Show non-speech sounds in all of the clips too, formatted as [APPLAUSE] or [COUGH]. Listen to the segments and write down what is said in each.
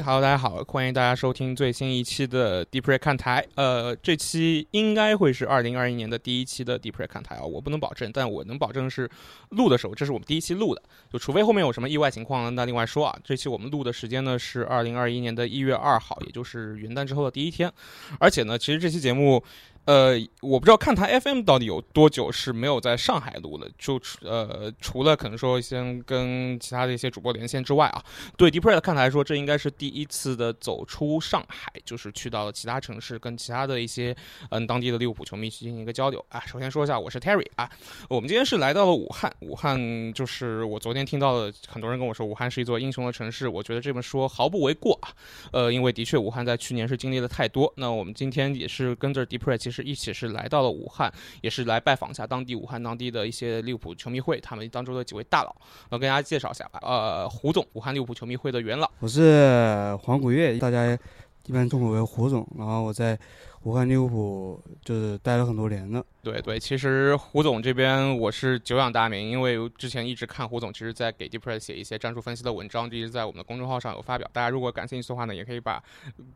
哎，Hello，大家好，欢迎大家收听最新一期的 Deep Red 看台。呃，这期应该会是二零二一年的第一期的 Deep Red 看台啊，我不能保证，但我能保证是录的时候，这是我们第一期录的，就除非后面有什么意外情况，那另外说啊。这期我们录的时间呢是二零二一年的一月二号，也就是元旦之后的第一天，而且呢，其实这期节目。呃，我不知道看台 FM 到底有多久是没有在上海录的，就呃除了可能说先跟其他的一些主播连线之外啊，对 Deep Red 看台来说，这应该是第一次的走出上海，就是去到了其他城市，跟其他的一些嗯当地的利物浦球迷去进行一个交流啊。首先说一下，我是 Terry 啊，我们今天是来到了武汉，武汉就是我昨天听到的很多人跟我说，武汉是一座英雄的城市，我觉得这么说毫不为过啊。呃，因为的确武汉在去年是经历了太多，那我们今天也是跟着 Deep Red。一起是来到了武汉，也是来拜访一下当地武汉当地的一些利物浦球迷会，他们当中的几位大佬，我跟大家介绍一下吧。呃，胡总，武汉利物浦球迷会的元老。我是黄古月，大家一般称我为胡总。然后我在。武汉利物浦就是待了很多年了。对对，其实胡总这边我是久仰大名，因为之前一直看胡总，其实在给 Deep Press 写一些战术分析的文章，一直在我们的公众号上有发表。大家如果感兴趣的话呢，也可以把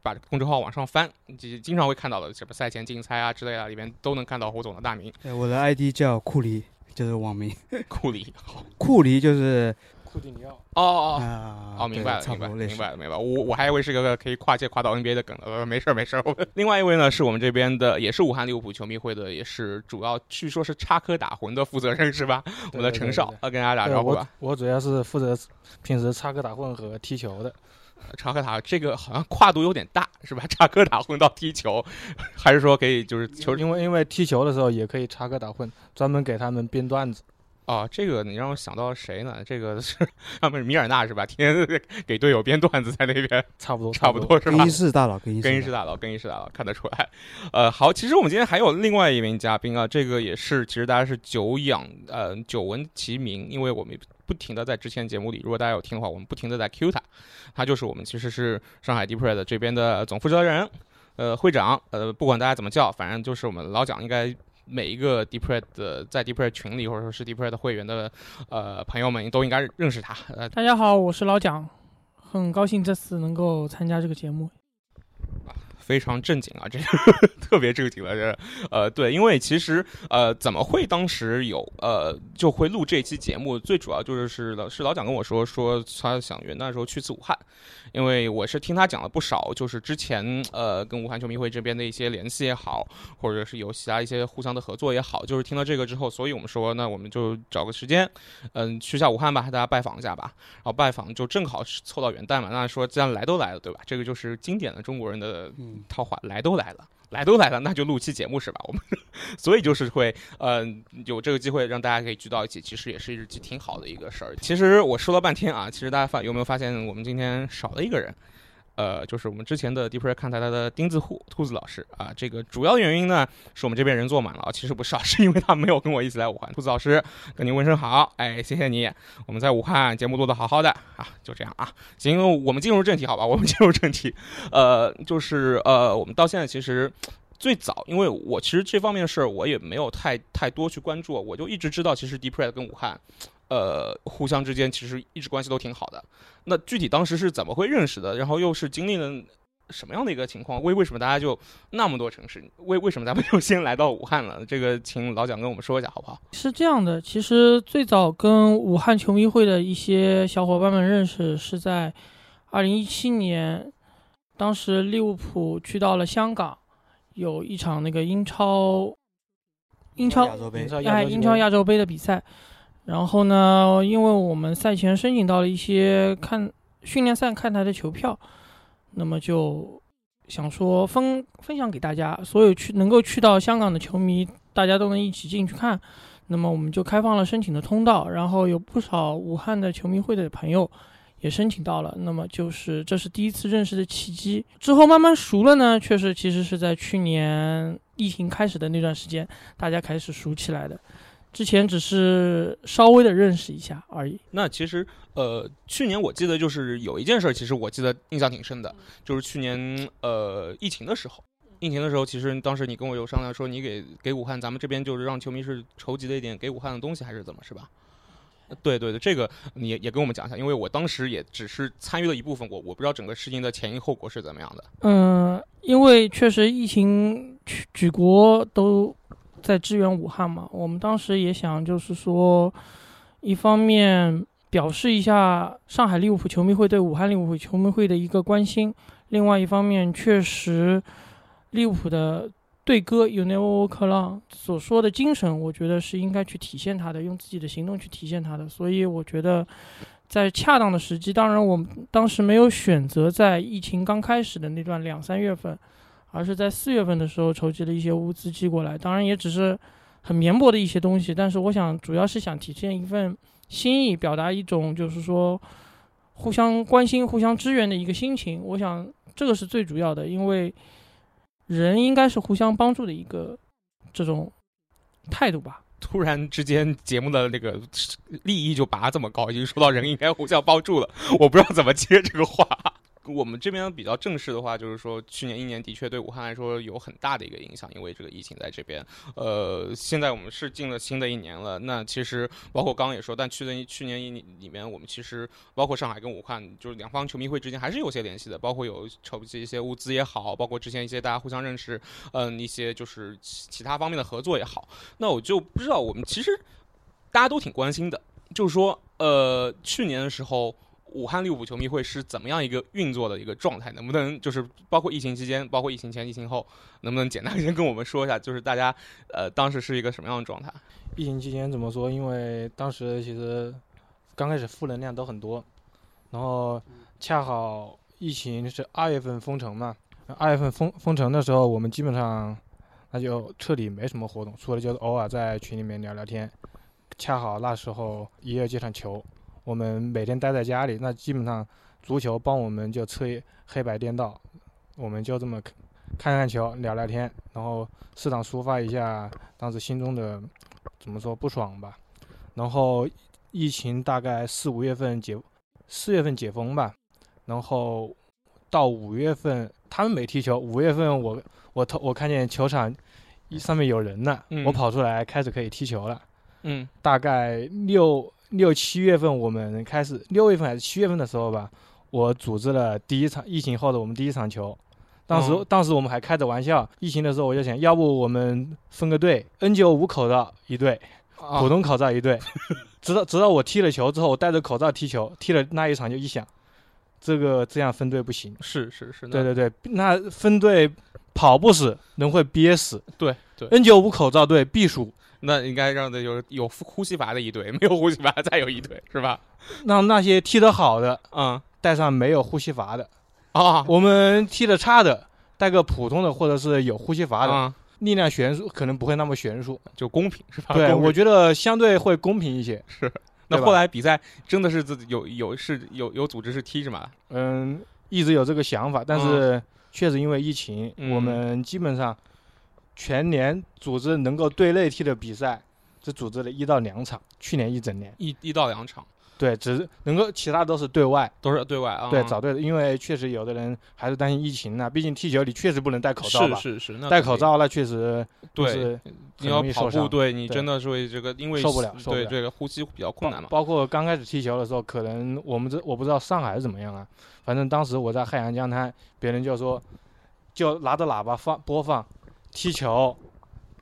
把公众号往上翻，就经常会看到的什么赛前竞猜啊之类的，里面都能看到胡总的大名。我的 ID 叫库里，就是网名库里。库里就是。库蒂尼奥哦哦哦，明白了，明白了，明白了，明白了。我我还以为是个可以跨界跨到 NBA 的梗呃，没事儿，没事儿。[LAUGHS] 另外一位呢，是我们这边的，也是武汉利物浦球迷会的，也是主要据说是插科打诨的负责人，是吧？我们的陈少，要跟大家打招呼吧。我主要是负责平时插科打诨和踢球的。插科打这个好像跨度有点大，是吧？[LAUGHS] 插科打诨到踢球，还是说可以就是球？因为因为踢球的时候也可以插科打诨，专门给他们编段子。哦，这个你让我想到谁呢？这个是他们米尔纳是吧？天天 [LAUGHS] 给队友编段子在那边，差不多，[LAUGHS] 差不多是吧？更衣室大佬，更衣室大佬，更衣室大佬，看得出来。呃，好，其实我们今天还有另外一名嘉宾啊，这个也是，其实大家是久仰呃久闻其名，因为我们不停的在之前节目里，如果大家有听的话，我们不停的在 Q 他，他就是我们其实是上海 Deep Red 这边的总负责人，呃，会长，呃，不管大家怎么叫，反正就是我们老蒋应该。每一个 Deep Red 的在 Deep Red 群里或者说是 Deep Red 会员的呃朋友们都应该认识他。呃，大家好，我是老蒋，很高兴这次能够参加这个节目。非常正经啊，这个特别正经了，这呃对，因为其实呃怎么会当时有呃就会录这期节目，最主要就是是老是老蒋跟我说说他想元旦的时候去次武汉，因为我是听他讲了不少，就是之前呃跟武汉球迷会这边的一些联系也好，或者是有其他一些互相的合作也好，就是听到这个之后，所以我们说那我们就找个时间，嗯去下武汉吧，大家拜访一下吧，然后拜访就正好凑到元旦嘛，那说既然来都来了，对吧？这个就是经典的中国人的。套话来都来了，来都来了，那就录期节目是吧？我们 [LAUGHS] 所以就是会，嗯，有这个机会让大家可以聚到一起，其实也是一挺好的一个事儿。其实我说了半天啊，其实大家发有没有发现，我们今天少了一个人？呃，就是我们之前的 Deep Red 看台的钉子户兔子老师啊，这个主要原因呢是我们这边人坐满了，其实不是啊，[LAUGHS] 是因为他没有跟我一起来武汉。兔子老师跟您问声好，哎，谢谢你，我们在武汉节目录的好好的啊，就这样啊，行，我们进入正题好吧，我们 [LAUGHS] 进入正题，呃，就是呃，我们到现在其实最早，因为我其实这方面的事儿我也没有太太多去关注，我就一直知道其实 Deep Red 跟武汉。呃，互相之间其实一直关系都挺好的。那具体当时是怎么会认识的？然后又是经历了什么样的一个情况？为为什么大家就那么多城市？为为什么咱们就先来到武汉了？这个请老蒋跟我们说一下好不好？是这样的，其实最早跟武汉球迷会的一些小伙伴们认识是在二零一七年，当时利物浦去到了香港，有一场那个英超英超哎英超亚洲杯的比赛。然后呢，因为我们赛前申请到了一些看训练赛看台的球票，那么就想说分分享给大家，所有去能够去到香港的球迷，大家都能一起进去看。那么我们就开放了申请的通道，然后有不少武汉的球迷会的朋友也申请到了。那么就是这是第一次认识的契机。之后慢慢熟了呢，确实其实是在去年疫情开始的那段时间，大家开始熟起来的。之前只是稍微的认识一下而已。那其实，呃，去年我记得就是有一件事，其实我记得印象挺深的，就是去年呃疫情的时候，疫情的时候，其实当时你跟我有商量说，你给给武汉，咱们这边就是让球迷是筹集了一点给武汉的东西，还是怎么，是吧？对对对，这个你也也跟我们讲一下，因为我当时也只是参与了一部分，我我不知道整个事情的前因后果是怎么样的。嗯，因为确实疫情举举国都在支援武汉嘛，我们当时也想就是说，一方面表示一下上海利物浦球迷会对武汉利物浦球迷会的一个关心，另外一方面确实利物浦的队歌《You Never Walk Alone》所说的精神，我觉得是应该去体现它的，用自己的行动去体现它的，所以我觉得。在恰当的时机，当然我们当时没有选择在疫情刚开始的那段两三月份，而是在四月份的时候筹集了一些物资寄过来。当然也只是很绵薄的一些东西，但是我想主要是想体现一份心意，表达一种就是说互相关心、互相支援的一个心情。我想这个是最主要的，因为人应该是互相帮助的一个这种态度吧。突然之间，节目的那个利益就拔这么高，已经说到人应该互相帮助了，我不知道怎么接这个话。我们这边比较正式的话，就是说去年一年的确对武汉来说有很大的一个影响，因为这个疫情在这边。呃，现在我们是进了新的一年了，那其实包括刚刚也说，但去年去年一年里面，我们其实包括上海跟武汉，就是两方球迷会之间还是有些联系的，包括有筹集一些物资也好，包括之前一些大家互相认识，嗯，一些就是其他方面的合作也好。那我就不知道，我们其实大家都挺关心的，就是说，呃，去年的时候。武汉利物浦球迷会是怎么样一个运作的一个状态？能不能 [LAUGHS] 就是包括疫情期间，包括疫情前、疫情后，能不能简单先跟我们说一下？就是大家呃当时是一个什么样的状态？疫情期间怎么说？因为当时其实刚开始负能量都很多，然后恰好疫情是二月份封城嘛，二月份封封城的时候，我们基本上那就彻底没什么活动，除了就是偶尔在群里面聊聊天。恰好那时候也有这场球。我们每天待在家里，那基本上足球帮我们就吹黑白颠倒，我们就这么看看看球，聊聊天，然后适当抒发一下当时心中的怎么说不爽吧。然后疫情大概四五月份解，四月份解封吧，然后到五月份他们没踢球，五月份我我头我看见球场上面有人了，我跑出来开始可以踢球了。嗯，大概六。六七月份我们开始，六月份还是七月份的时候吧，我组织了第一场疫情后的我们第一场球。当时当时我们还开着玩笑，疫情的时候我就想，要不我们分个队，N95 口罩一队，普通口罩一队。[LAUGHS] 直到直到我踢了球之后，我戴着口罩踢球，踢了那一场就一想，这个这样分队不行。是是是，对对对，那分队跑不死，人会憋死。对对，N95 口罩队必输。那应该让的有有呼吸阀的一队，没有呼吸阀再有一队，是吧？让那些踢得好的，嗯，带上没有呼吸阀的啊。我们踢得差的，带个普通的或者是有呼吸阀的，力量悬殊可能不会那么悬殊，就公平是吧？对，我觉得相对会公平一些。是。那后来比赛真的是自己有有是有有组织是踢是吗？嗯，一直有这个想法，但是确实因为疫情，我们基本上。全年组织能够对内踢的比赛，只组织了一到两场。去年一整年，一一到两场，对，只能够其他都是对外，都是对外啊。对，找对的，因为确实有的人还是担心疫情呢。毕竟踢球你确实不能戴口罩吧？是是是，戴口罩那确实对，你要跑步，对你真的是会这个，因为受不了，对这个呼吸比较困难嘛。包括刚开始踢球的时候，可能我们这我不知道上海是怎么样啊，反正当时我在汉阳江滩，别人就说，就拿着喇叭放播放踢球。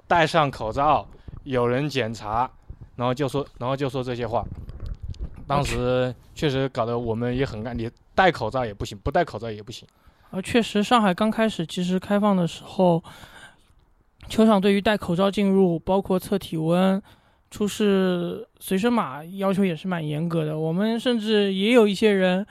戴上口罩，有人检查，然后就说，然后就说这些话。当时确实搞得我们也很干，你戴口罩也不行，不戴口罩也不行。啊，确实，上海刚开始其实开放的时候，球场对于戴口罩进入，包括测体温、出示随身码要求也是蛮严格的。我们甚至也有一些人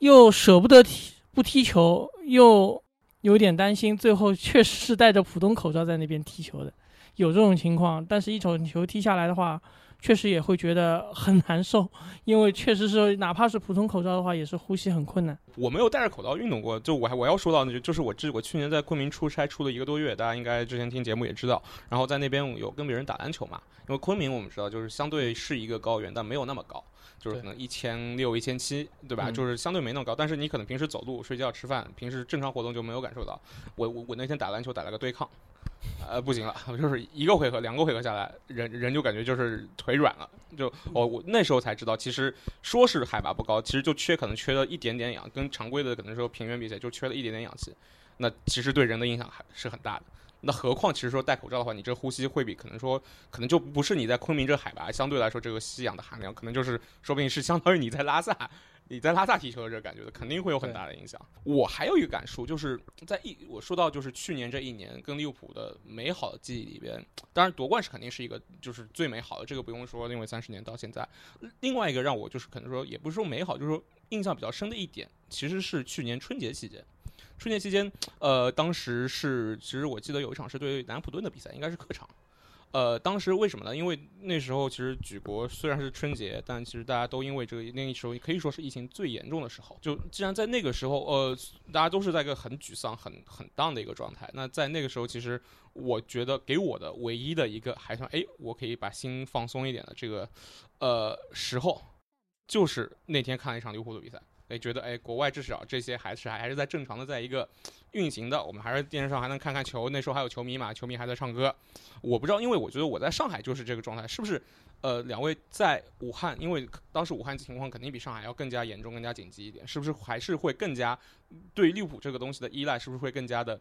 又舍不得踢不踢球，又有点担心，最后确实是戴着普通口罩在那边踢球的。有这种情况，但是一场球踢下来的话，确实也会觉得很难受，因为确实是哪怕是普通口罩的话，也是呼吸很困难。我没有戴着口罩运动过，就我还我要说到那就就是我这我去年在昆明出差出了一个多月，大家应该之前听节目也知道，然后在那边有跟别人打篮球嘛，因为昆明我们知道就是相对是一个高原，但没有那么高，就是可能一千六一千七，对吧？就是相对没那么高，但是你可能平时走路、睡觉、吃饭，平时正常活动就没有感受到。我我我那天打篮球打了个对抗。呃，不行了，[LAUGHS] 就是一个回合、两个回合下来，人人就感觉就是腿软了。就我我那时候才知道，其实说是海拔不高，其实就缺可能缺了一点点氧，跟常规的可能说平原比赛，就缺了一点点氧气。那其实对人的影响还是很大的。那何况其实说戴口罩的话，你这呼吸会比可能说可能就不是你在昆明这海拔相对来说这个吸氧的含量，可能就是说不定是相当于你在拉萨。你在拉萨踢球的这个感觉的，肯定会有很大的影响。我还有一个感触，就是在一我说到就是去年这一年跟利物浦的美好的记忆里边，当然夺冠是肯定是一个就是最美好的，这个不用说，因为三十年到现在。另外一个让我就是可能说也不是说美好，就是说印象比较深的一点，其实是去年春节期间。春节期间，呃，当时是其实我记得有一场是对南普顿的比赛，应该是客场。呃，当时为什么呢？因为那时候其实举国虽然是春节，但其实大家都因为这个那个时候可以说是疫情最严重的时候。就既然在那个时候，呃，大家都是在一个很沮丧、很很 down 的一个状态。那在那个时候，其实我觉得给我的唯一的一个还算哎，我可以把心放松一点的这个呃时候，就是那天看了一场利物浦的比赛。哎，觉得哎，国外至少这些还是还还是在正常的在一个运行的，我们还是电视上还能看看球。那时候还有球迷嘛，球迷还在唱歌。我不知道，因为我觉得我在上海就是这个状态，是不是？呃，两位在武汉，因为当时武汉情况肯定比上海要更加严重、更加紧急一点，是不是？还是会更加对利物浦这个东西的依赖，是不是会更加的？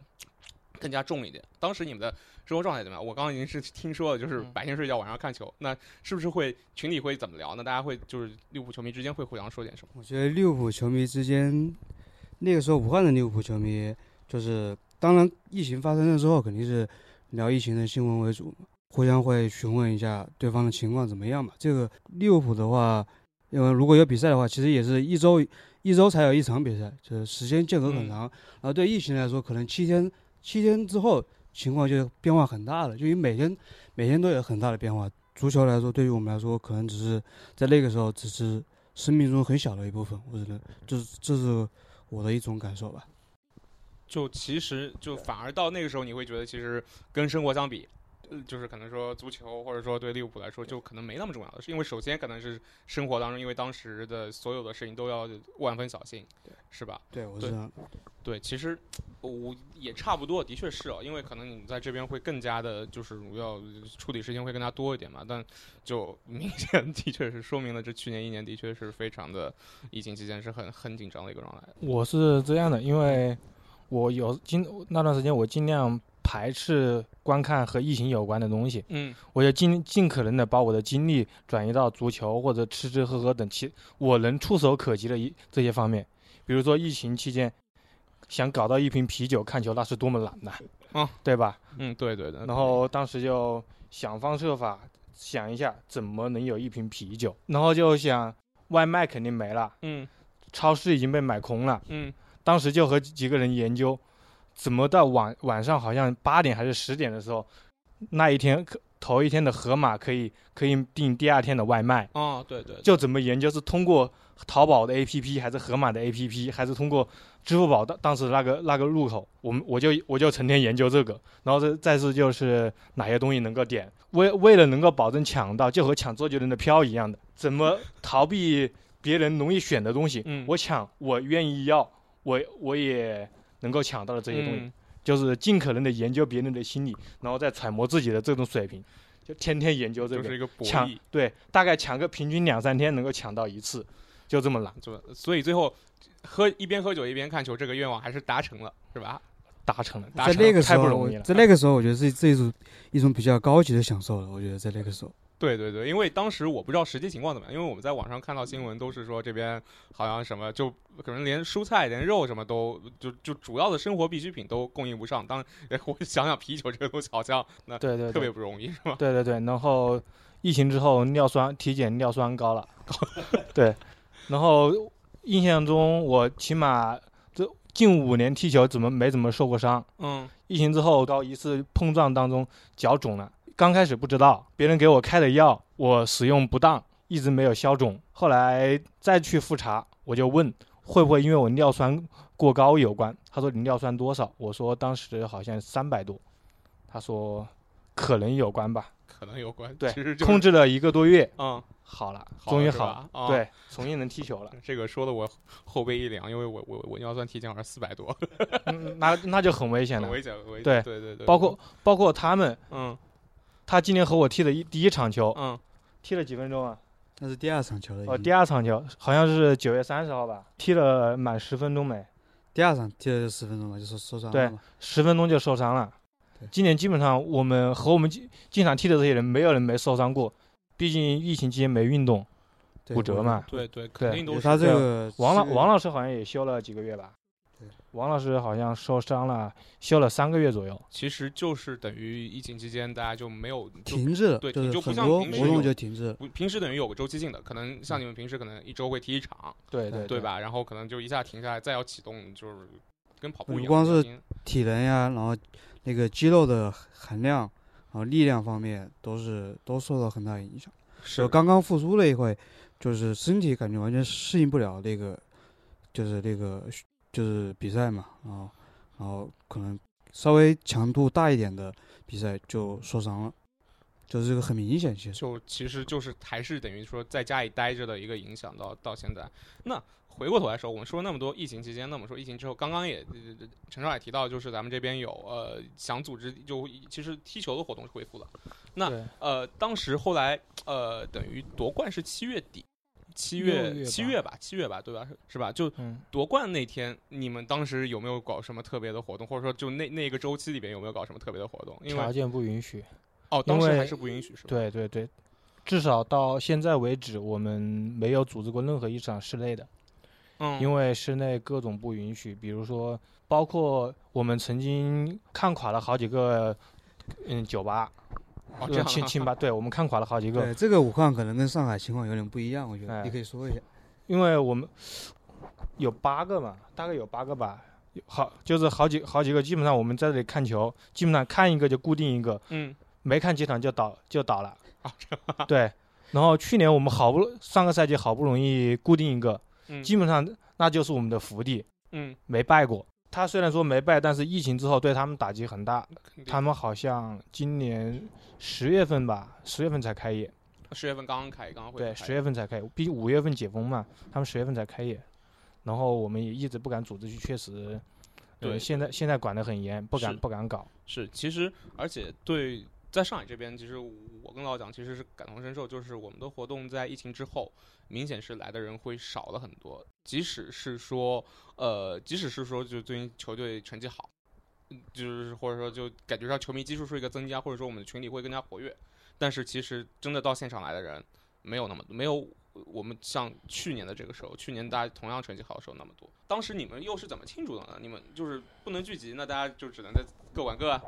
更加重一点。当时你们的生活状态怎么样？我刚刚已经是听说了，就是白天睡觉，晚上看球。那是不是会群里会怎么聊呢？大家会就是利物浦球迷之间会互相说点什么？我觉得利物浦球迷之间，那个时候武汉的利物浦球迷，就是当然疫情发生了之后，肯定是聊疫情的新闻为主，互相会询问一下对方的情况怎么样嘛。这个利物浦的话，因为如果有比赛的话，其实也是一周一周才有一场比赛，就是时间间隔很长。然后对疫情来说，可能七天。七天之后，情况就变化很大了，就因为每天每天都有很大的变化。足球来说，对于我们来说，可能只是在那个时候只是生命中很小的一部分。我觉得，这是这是我的一种感受吧。就其实，就反而到那个时候，你会觉得，其实跟生活相比。就是可能说足球，或者说对利物浦来说，就可能没那么重要的，是因为首先可能是生活当中，因为当时的所有的事情都要万分小心，是吧？对，我知道。对，其实我也差不多，的确是哦，因为可能你在这边会更加的，就是要处理事情会更加多一点嘛。但就明显 [LAUGHS] 的确是说明了，这去年一年的确是非常的疫情期间是很很紧张的一个状态。我是这样的，因为我有尽那段时间我尽量。排斥观看和疫情有关的东西，嗯，我就尽尽可能的把我的精力转移到足球或者吃吃喝喝等其我能触手可及的一这些方面。比如说疫情期间，想搞到一瓶啤酒看球，那是多么难呐，啊，对吧？嗯，对对的。然后当时就想方设法想一下怎么能有一瓶啤酒，然后就想外卖肯定没了，嗯，超市已经被买空了，嗯，当时就和几个人研究。怎么到晚晚上好像八点还是十点的时候，那一天头一天的盒马可以可以订第二天的外卖哦，对对，就怎么研究是通过淘宝的 APP 还是盒马的 APP 还是通过支付宝当当时那个那个入口，我们我就我就成天研究这个，然后再再次就是哪些东西能够点，为为了能够保证抢到，就和抢周杰伦的票一样的，怎么逃避别人容易选的东西？嗯，我抢，我愿意要，我我也。能够抢到的这些东西，就是尽可能的研究别人的心理，然后再揣摩自己的这种水平，就天天研究这个抢，对，大概抢个平均两三天能够抢到一次，就这么难做。所以最后喝一边喝酒一边看球，这个愿望还是达成了，是吧？达成了，在那个时候，太不容易了。在那个时候，我觉得是这一种一种比较高级的享受了。我觉得在那个时候。对对对，因为当时我不知道实际情况怎么样，因为我们在网上看到新闻都是说这边好像什么就可能连蔬菜连肉什么都就就主要的生活必需品都供应不上。当我想想啤酒这个东西好像那对对特别不容易是吧？对对对，然后疫情之后尿酸体检尿酸高了，[LAUGHS] 对，然后印象中我起码这近五年踢球怎么没怎么受过伤？嗯，疫情之后到一次碰撞当中脚肿了。刚开始不知道，别人给我开的药我使用不当，一直没有消肿。后来再去复查，我就问会不会因为我尿酸过高有关。他说你尿酸多少？我说当时好像三百多。他说可能有关吧，可能有关。对，其实控制了一个多月，嗯，好了，好终于好了对，重新能踢球了。[LAUGHS] 这个说的我后背一凉，因为我我我尿酸体检好像四百多，[LAUGHS] 嗯那那就很危险了。很危险，危险。对对对对，包括包括他们，嗯他今年和我踢的一第一场球，嗯踢了几分钟啊？那是第二场球了。哦，第二场球好像是九月三十号吧，踢了满十分钟没？第二场踢了就十分钟了，就受受伤对了对。十分钟就受伤了。今年基本上我们和我们经经常踢的这些人，没有人没受伤过。毕竟疫情期间没运动，骨折嘛。对对，肯定都是他这个王老王老师好像也休了几个月吧？对，王老师好像受伤了，休了三个月左右。其实就是等于疫情期间大家就没有就停滞了，对就是就不很多像平时活动有就停滞平时等于有个周期性的，可能像你们平时可能一周会踢一场，对对对？吧？然后可能就一下停下来，再要启动，就是跟跑步一样。不光是体能呀，然后那个肌肉的含量，然后力量方面都是都受到很大影响。是就刚刚复苏了一会，就是身体感觉完全适应不了那个，就是那个就是比赛嘛，然后然后可能稍微强度大一点的比赛就受伤了，就是这个很明显，其实。就其实就是还是等于说在家里待着的一个影响到到现在。那回过头来说，我们说那么多疫情期间，那么说疫情之后，刚刚也呃陈少也提到，就是咱们这边有呃想组织，就其实踢球的活动是恢复了。那呃，当时后来呃，等于夺冠是七月底，七月月七月吧，七月吧，对吧？是是吧？就嗯，夺冠那天，你们当时有没有搞什么特别的活动，或者说就那那个周期里边有没有搞什么特别的活动？因为条件不允许。哦，当时还是不允许，是吧？对对对，至少到现在为止，我们没有组织过任何一场室内的，嗯，因为室内各种不允许，比如说，包括我们曾经看垮了好几个，嗯，酒吧，哦清 [LAUGHS] 清吧，对我们看垮了好几个，对，这个武汉可能跟上海情况有点不一样，我觉得哎你可以说一下。因为我们有八个嘛，大概有八个吧，有好就是好几好几个，基本上我们在这里看球，基本上看一个就固定一个，嗯没看几场就倒就倒了。啊，对，然后去年我们好不上个赛季好不容易固定一个，嗯基本上那就是我们的福地，嗯，没败过。他虽然说没败，但是疫情之后对他们打击很大。他们好像今年十月份吧，十月份才开业，十月份刚刚开，刚刚会对，十月份才开业，毕竟五月份解封嘛，他们十月份才开业。然后我们也一直不敢组织去，确实，对呃，现在现在管得很严，不敢不敢搞。是，其实而且对，在上海这边，其实我跟老蒋其实是感同身受，就是我们的活动在疫情之后，明显是来的人会少了很多。即使是说，呃，即使是说，就最近球队成绩好，就是或者说就感觉上球迷基数是一个增加，或者说我们的群里会更加活跃，但是其实真的到现场来的人没有那么多没有我们像去年的这个时候，去年大家同样成绩好的时候那么多。当时你们又是怎么庆祝的呢？你们就是不能聚集，那大家就只能在各管各啊。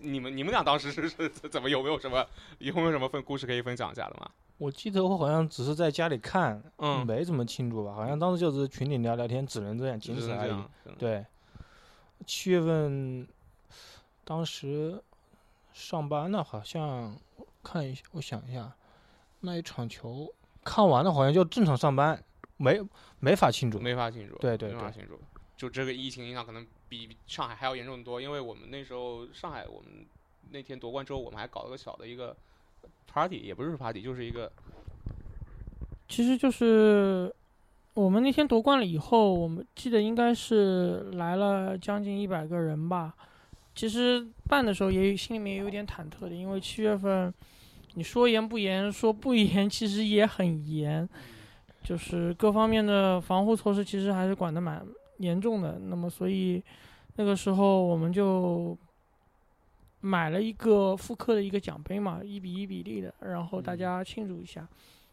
你们你们俩当时是是怎么有没有什么 [LAUGHS] 有没有什么分故事可以分享一下的吗？我记得我好像只是在家里看，嗯没怎么庆祝吧，好像当时就是群里聊聊天，只能这样，只仅此而已。对，七月份，当时上班呢，好像看一下，我想一下，那一场球看完了，好像就正常上班，没没法庆祝。没法庆祝，对对对没法庆祝。就这个疫情影响可能比上海还要严重得多，因为我们那时候上海，我们那天夺冠之后，我们还搞了个小的一个 party，也不是 party，就是一个其实就是我们那天夺冠了以后，我们记得应该是来了将近一百个人吧。其实办的时候也心里面也有点忐忑的，因为七月份你说严不严，说不严，其实也很严，就是各方面的防护措施其实还是管得蛮严重的。那么所以那个时候我们就买了一个复刻的一个奖杯嘛，一比一比例的，然后大家庆祝一下。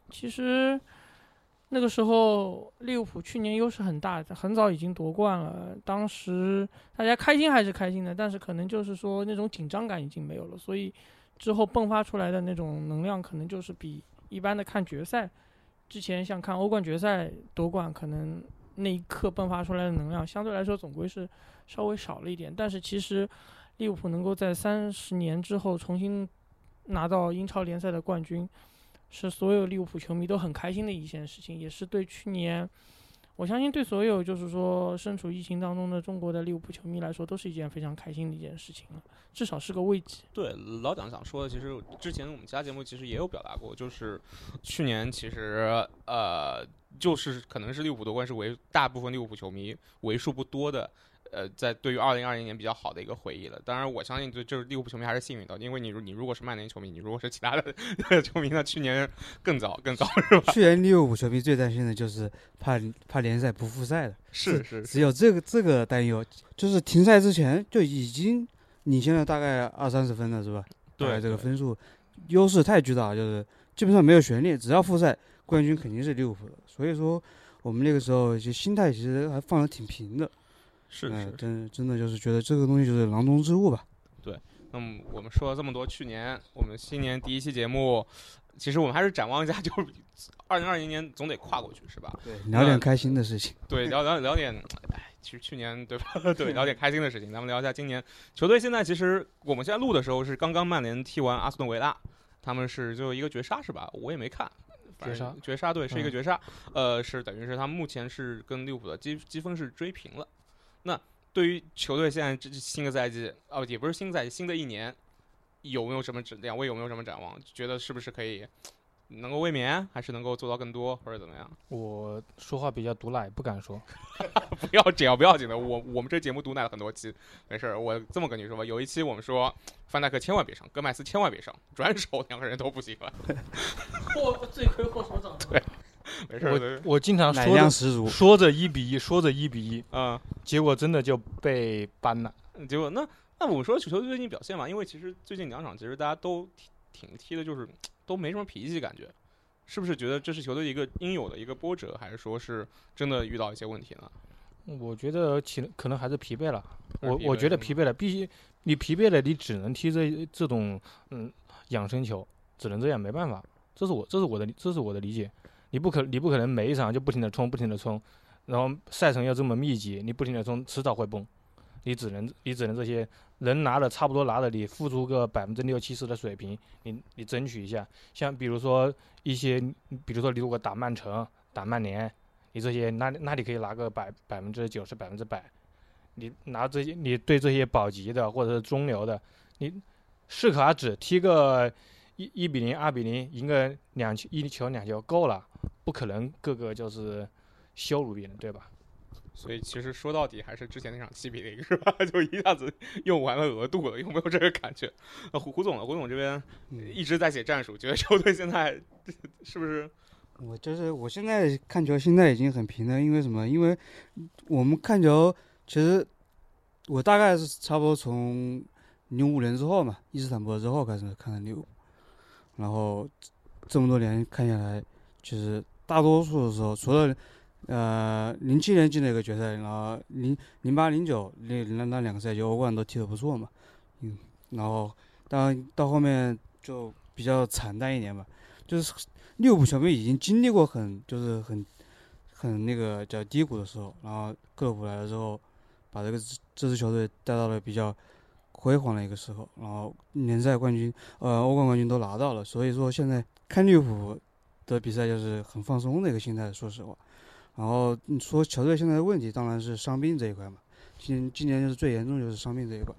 其实那个时候利物浦去年优势很大，很早已经夺冠了。当时大家开心还是开心的，但是可能就是说那种紧张感已经没有了，所以之后迸发出来的那种能量，可能就是比一般的看决赛之前像看欧冠决赛夺冠，可能那一刻迸发出来的能量相对来说总归是稍微少了一点。但是其实利物浦能够在三十年之后重新拿到英超联赛的冠军。是所有利物浦球迷都很开心的一件事情，也是对去年我相信对所有就是说身处疫情当中的中国的利物浦球迷来说，都是一件非常开心的一件事情了，至少是个慰藉。对，老蒋想说的，其实之前我们其他节目其实也有表达过，就是去年其实呃，就是可能是利物浦夺冠是为大部分利物浦球迷为数不多的。呃，在对于二零二零年比较好的一个回忆了。当然，我相信就就是利物浦球迷还是幸运的，因为你如你如果是曼联球迷，你如果是其他的 [LAUGHS] 球迷，那去年更早更早是吧？去年利物浦球迷最担心的就是怕怕联赛不复赛了，是是，只有这个这个担忧，就是停赛之前就已经领先了大概二三十分了，是吧？对，这个分数优势太巨大，就是基本上没有悬念，只要复赛，冠军肯定是利物浦的。所以说，我们那个时候就心态其实还放的挺平的。是是，真真的就是觉得这个东西就是囊中之物吧。对，那么我们说了这么多，去年我们新年第一期节目，其实我们还是展望一下，就是 [LAUGHS] 二零二零年总得跨过去，是吧？对，聊点开心的事情。对，聊聊聊点，哎，其实去年对吧？[LAUGHS] 对，聊点开心的事情。咱们聊一下今年球队。现在其实我们现在录的时候是刚刚曼联踢完阿斯顿维拉，他们是最后一个绝杀，是吧？我也没看。绝杀，绝杀，对，是一个绝杀。呃，是等于是他们目前是跟利物浦的积积分是追平了。那对于球队现在这新的赛季，哦，也不是新赛季，新的一年，有没有什么两位有没有什么展望？觉得是不是可以能够卫冕，还是能够做到更多，或者怎么样？[LAUGHS] 我说话比较毒奶，不敢说。[LAUGHS] 不要，紧要不要紧的。我我们这节目毒奶了很多期，没事儿。我这么跟你说吧，有一期我们说范戴克千万别上，戈麦斯千万别上，转手两个人都不行了。[LAUGHS] 祸罪魁祸首长对。[LAUGHS] 没事，我我经常说着说着一比一，说着一比一，啊，结果真的就被扳了。结果那那我们说球队最近表现嘛，因为其实最近两场其实大家都挺挺踢的，就是 [TSK] 都没什么脾气，感觉是不是觉得这是球队一个应有的一个波折，还是说是真的遇到一些问题呢？我觉得其可能还是疲惫了。我我觉得疲惫了，毕竟你疲惫了，你只能踢这这种嗯养生球，只能这样，没办法。这是我这是我的这是我的理解。你不可，你不可能每一场就不停的冲，不停的冲，然后赛程又这么密集，你不停的冲，迟早会崩。你只能，你只能这些能拿的差不多拿的，你付出个百分之六七十的水平，你你争取一下。像比如说一些，比如说你如果打曼城、打曼联，你这些那那你可以拿个百百分之九十、百分之百。你拿这些，你对这些保级的或者是中流的，你适可而止，踢个一一比零、二比零，赢个两球一球两球够了。不可能个个就是羞辱别人，对吧？所以其实说到底还是之前那场七比零是吧？[LAUGHS] 就一下子用完了额度了，有没有这个感觉？那胡胡总呢？胡总这边一直在写战术，觉得球队现在 [LAUGHS] 是不是？我就是我现在看球，现在已经很平了，因为什么？因为我们看球，其实我大概是差不多从零五年之后嘛，伊斯坦布尔之后开始看的六，然后这么多年看下来，其实。大多数的时候，除了呃零七年进了一个决赛，然后零零八零九那那那两个赛季欧冠都踢得不错嘛，嗯，然后当到后面就比较惨淡一点吧，就是利物浦球迷已经经历过很就是很很那个叫低谷的时候，然后克洛普来了之后，把这个这支球队带到了比较辉煌的一个时候，然后联赛冠军呃欧冠冠军都拿到了，所以说现在看利物浦。的比赛就是很放松的一个心态，说实话。然后你说球队现在的问题当然是伤病这一块嘛，今今年就是最严重就是伤病这一块。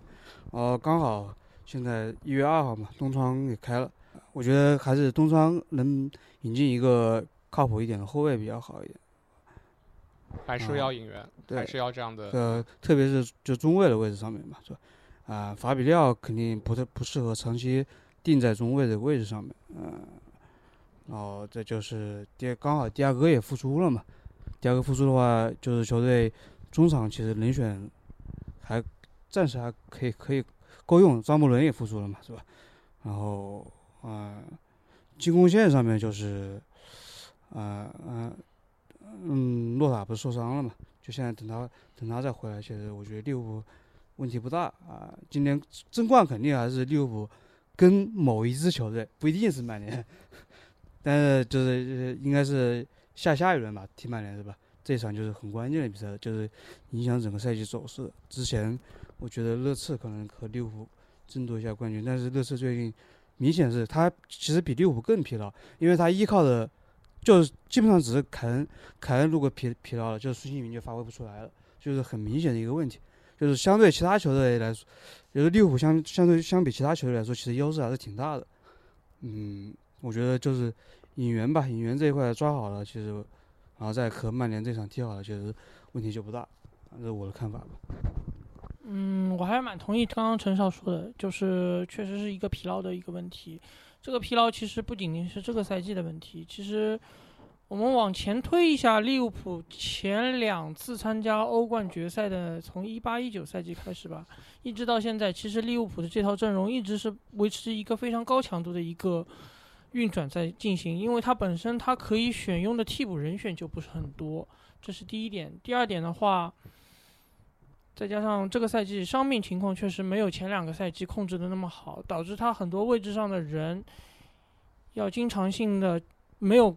然后，刚好现在一月二号嘛，东窗也开了，我觉得还是东窗能引进一个靠谱一点的后卫比较好一点。还是要引援，还是要这样的。呃，特别是就中卫的位置上面嘛，是吧？啊，法比廖肯定不太不适合长期定在中卫的位置上面，嗯。然后这就是第刚好第二个也复出了嘛，第二个复出的话，就是球队中场其实人选还暂时还可以可以够用，张伯伦也复出了嘛，是吧？然后啊，进攻线上面就是啊啊嗯，洛塔不是受伤了嘛？就现在等他等他再回来，其实我觉得利物浦问题不大啊。今年争冠肯定还是利物浦跟某一支球队，不一定是曼联。[LAUGHS] 但是就是应该是下下一轮吧，踢曼联是吧？这场就是很关键的比赛，就是影响整个赛季走势。之前我觉得热刺可能和利物浦争夺一下冠军，但是热刺最近明显是他其实比利物浦更疲劳，因为他依靠的就是基本上只是凯恩，凯恩如果疲疲劳了，就是孙兴民就发挥不出来了，就是很明显的一个问题。就是相对其他球队来说，就是利物浦相相对相比其他球队来说，其实优势还是挺大的。嗯，我觉得就是引援吧，引援这一块抓好了，其实然后再和曼联这场踢好了，其实问题就不大。这是我的看法吧。嗯，我还是蛮同意刚刚陈少说的，就是确实是一个疲劳的一个问题。这个疲劳其实不仅仅是这个赛季的问题，其实我们往前推一下，利物浦前两次参加欧冠决赛的，从一八一九赛季开始吧，一直到现在，其实利物浦的这套阵容一直是维持一个非常高强度的一个运转在进行，因为它本身它可以选用的替补人选就不是很多，这是第一点。第二点的话。再加上这个赛季伤病情况确实没有前两个赛季控制的那么好，导致他很多位置上的人要经常性的没有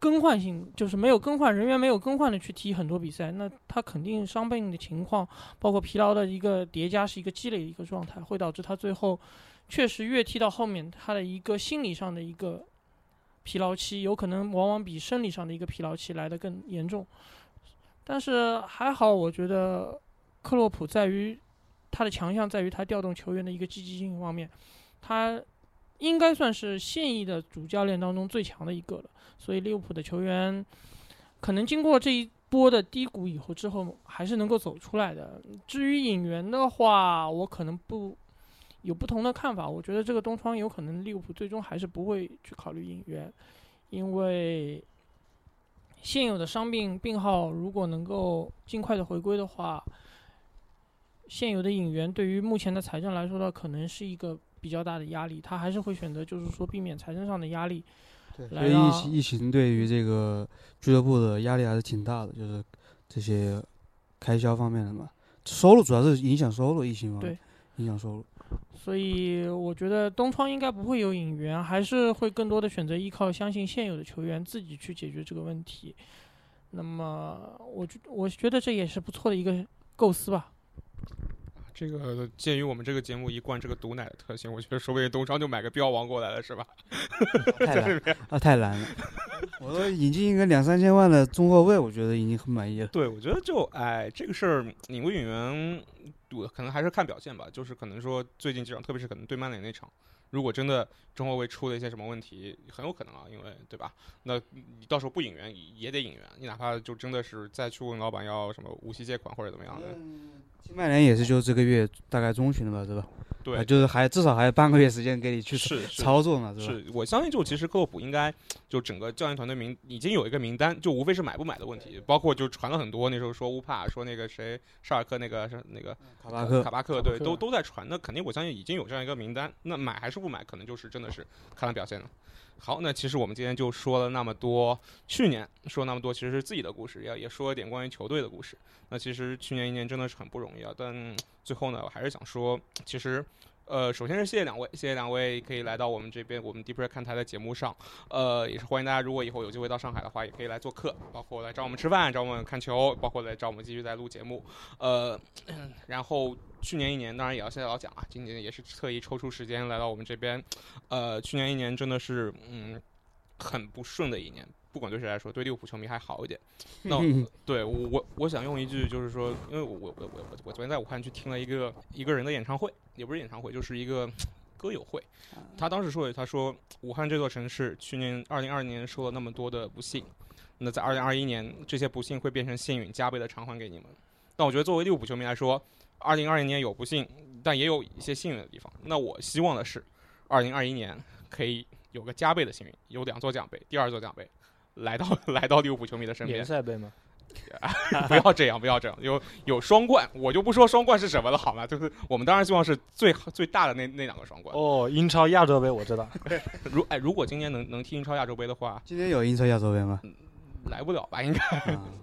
更换性，就是没有更换人员没有更换的去踢很多比赛，那他肯定伤病的情况，包括疲劳的一个叠加是一个积累的一个状态，会导致他最后确实越踢到后面，他的一个心理上的一个疲劳期，有可能往往比生理上的一个疲劳期来的更严重。但是还好，我觉得。克洛普在于他的强项在于他调动球员的一个积极性方面，他应该算是现役的主教练当中最强的一个了。所以利物浦的球员可能经过这一波的低谷以后之后，还是能够走出来的。至于引援的话，我可能不有不同的看法。我觉得这个东窗有可能利物浦最终还是不会去考虑引援，因为现有的伤病病号如果能够尽快的回归的话。现有的引援对于目前的财政来说的话可能是一个比较大的压力，他还是会选择就是说避免财政上的压力。对，所以疫情疫情对于这个俱乐部的压力还是挺大的，就是这些开销方面的嘛，收入主要是影响收入，疫情嘛，对，影响收入。所以我觉得东窗应该不会有引援，还是会更多的选择依靠相信现有的球员自己去解决这个问题。那么，我觉我觉得这也是不错的一个构思吧。这个鉴于我们这个节目一贯这个毒奶的特性，我觉得说不定东昌就买个标王过来了，是吧？太 [LAUGHS] 难啊，太难了！[LAUGHS] 我都引进一个两三千万的中后卫，我觉得已经很满意了。对，我觉得就哎，这个事儿引不引援，我可能还是看表现吧。就是可能说最近几场，特别是可能对曼联那场。如果真的中后卫出了一些什么问题，很有可能啊，因为对吧？那你到时候不引援也得引援，你哪怕就真的是再去问老板要什么无息借款或者怎么样的。曼联也是就这个月大概中旬的吧，对吧？对，就是还至少还有半个月时间给你去是操作嘛，是吧？是我相信，就其实克洛普应该就整个教练团队名已经有一个名单，就无非是买不买的问题。包括就传了很多，那时候说乌帕，说那个谁沙尔克那个是那个卡巴克，卡巴克，对，都都在传。那肯定我相信已经有这样一个名单。那买还是不买，可能就是真的是看他表现了。好，那其实我们今天就说了那么多，去年说那么多，其实是自己的故事，也也说一点关于球队的故事。那其实去年一年真的是很不容易啊，但最后呢，我还是想说，其实。呃，首先是谢谢两位，谢谢两位可以来到我们这边我们 Deeper 看台的节目上，呃，也是欢迎大家，如果以后有机会到上海的话，也可以来做客，包括来找我们吃饭，找我们看球，包括来找我们继续在录节目，呃，[CLEARS THROAT] 然后去年一年当然也要谢谢老蒋啊，今年也是特意抽出时间来到我们这边，呃，去年一年真的是嗯很不顺的一年。不管对谁来说，对利物浦球迷还好一点。那对我我我想用一句，就是说，因为我我我我我昨天在武汉去听了一个一个人的演唱会，也不是演唱会，就是一个歌友会。他当时说的，他说武汉这座城市去年二零二年受了那么多的不幸，那在二零二一年这些不幸会变成幸运，加倍的偿还给你们。但我觉得作为利物浦球迷来说，二零二零年有不幸，但也有一些幸运的地方。那我希望的是，二零二一年可以有个加倍的幸运，有两座奖杯，第二座奖杯。来到 [LAUGHS] 来到利物浦球迷的身边，联赛杯吗？[LAUGHS] 不要这样，不要这样。有有双冠，我就不说双冠是什么了，好吗？就是我们当然希望是最最大的那那两个双冠。哦，英超亚洲杯我知道。[LAUGHS] 如哎，如果今年能能踢英超亚洲杯的话，今年有英超亚洲杯吗？来不了吧？应该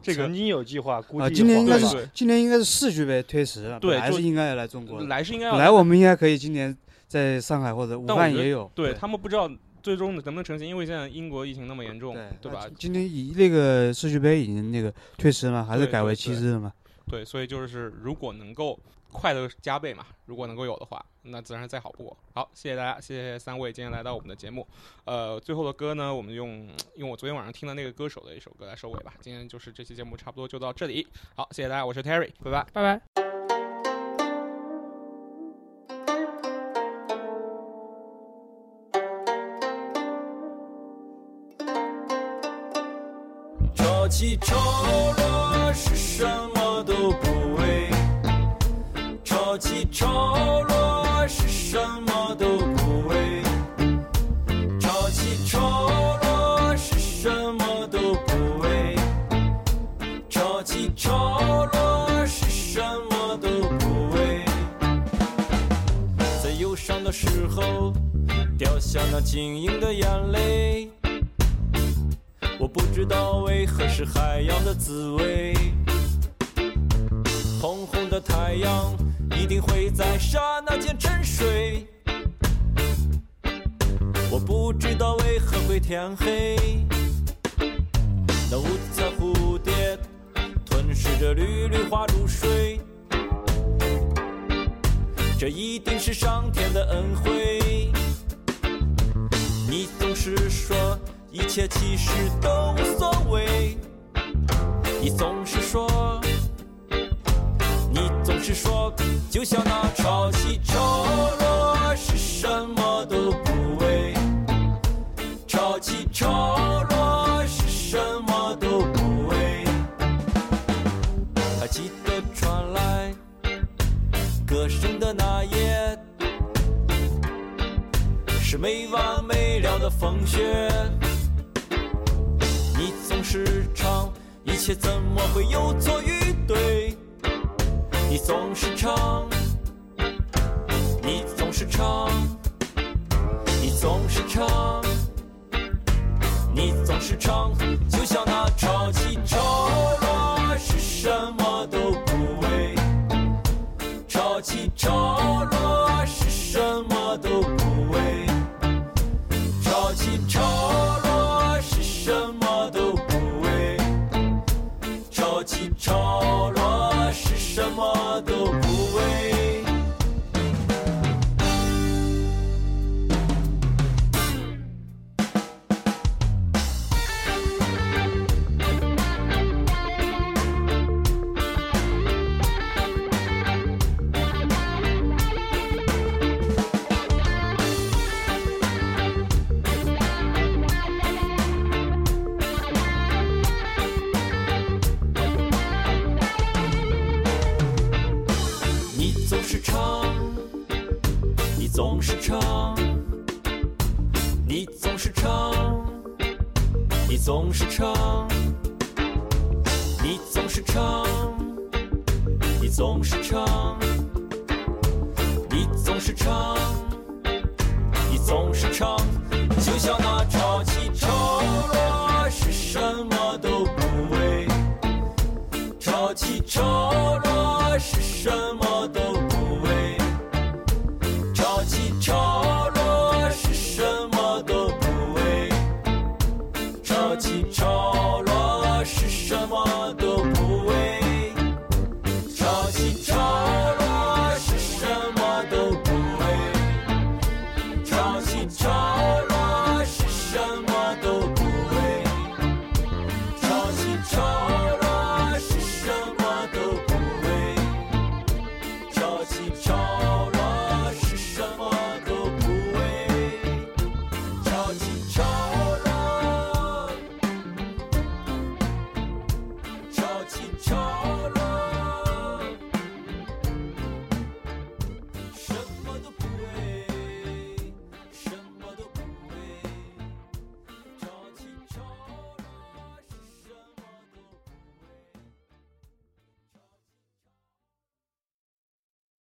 这个曾经有计划，估计今年应该是今年应该是世俱杯推迟了，对，还是应该要来中国。来是应该来，我们应该可以今年在上海或者武汉也有。对他们不知道。最终能不能成型？因为现在英国疫情那么严重，对吧？今天以那个世俱杯已经那个推迟了，还是改为七日了嘛？对，所以就是如果能够快乐加倍嘛，如果能够有的话，那自然是再好不过。好，谢谢大家，谢谢三位今天来到我们的节目。呃，最后的歌呢，我们用 [TSK] 用我昨天晚上听的那个歌手的一首歌来收尾吧。今天就是这期节目差不多就到这里。好，谢谢大家，我是 Terry，拜拜。拜拜。起潮落是什么都不为，潮起潮落是什么都不为，潮起潮落是什么都不为，潮起潮落是什么都不为，在忧伤的时候掉下那晶莹的眼泪。不知道为何是海洋的滋味。红红的太阳一定会在刹那间沉睡。我不知道为何会天黑。那五彩蝴蝶吞噬着缕缕花露水，这一定是上天的恩惠。你总是说。一切其实都无所谓。你总是说，你总是说，就像那潮起潮落是什么都不为，潮起潮落是什么都不为。还记得传来歌声的那夜，是没完没了的风雪。你总是唱，一切怎么会有错与对？你总是唱，你总是唱，你总是唱，你总是唱，就像那潮起潮落是什么都不为，潮起潮落是什么都不为，潮起潮是唱，你总是唱，你总是唱，你总是唱，你总是唱，就像那潮起潮落是什么都不为。潮起潮落是什么都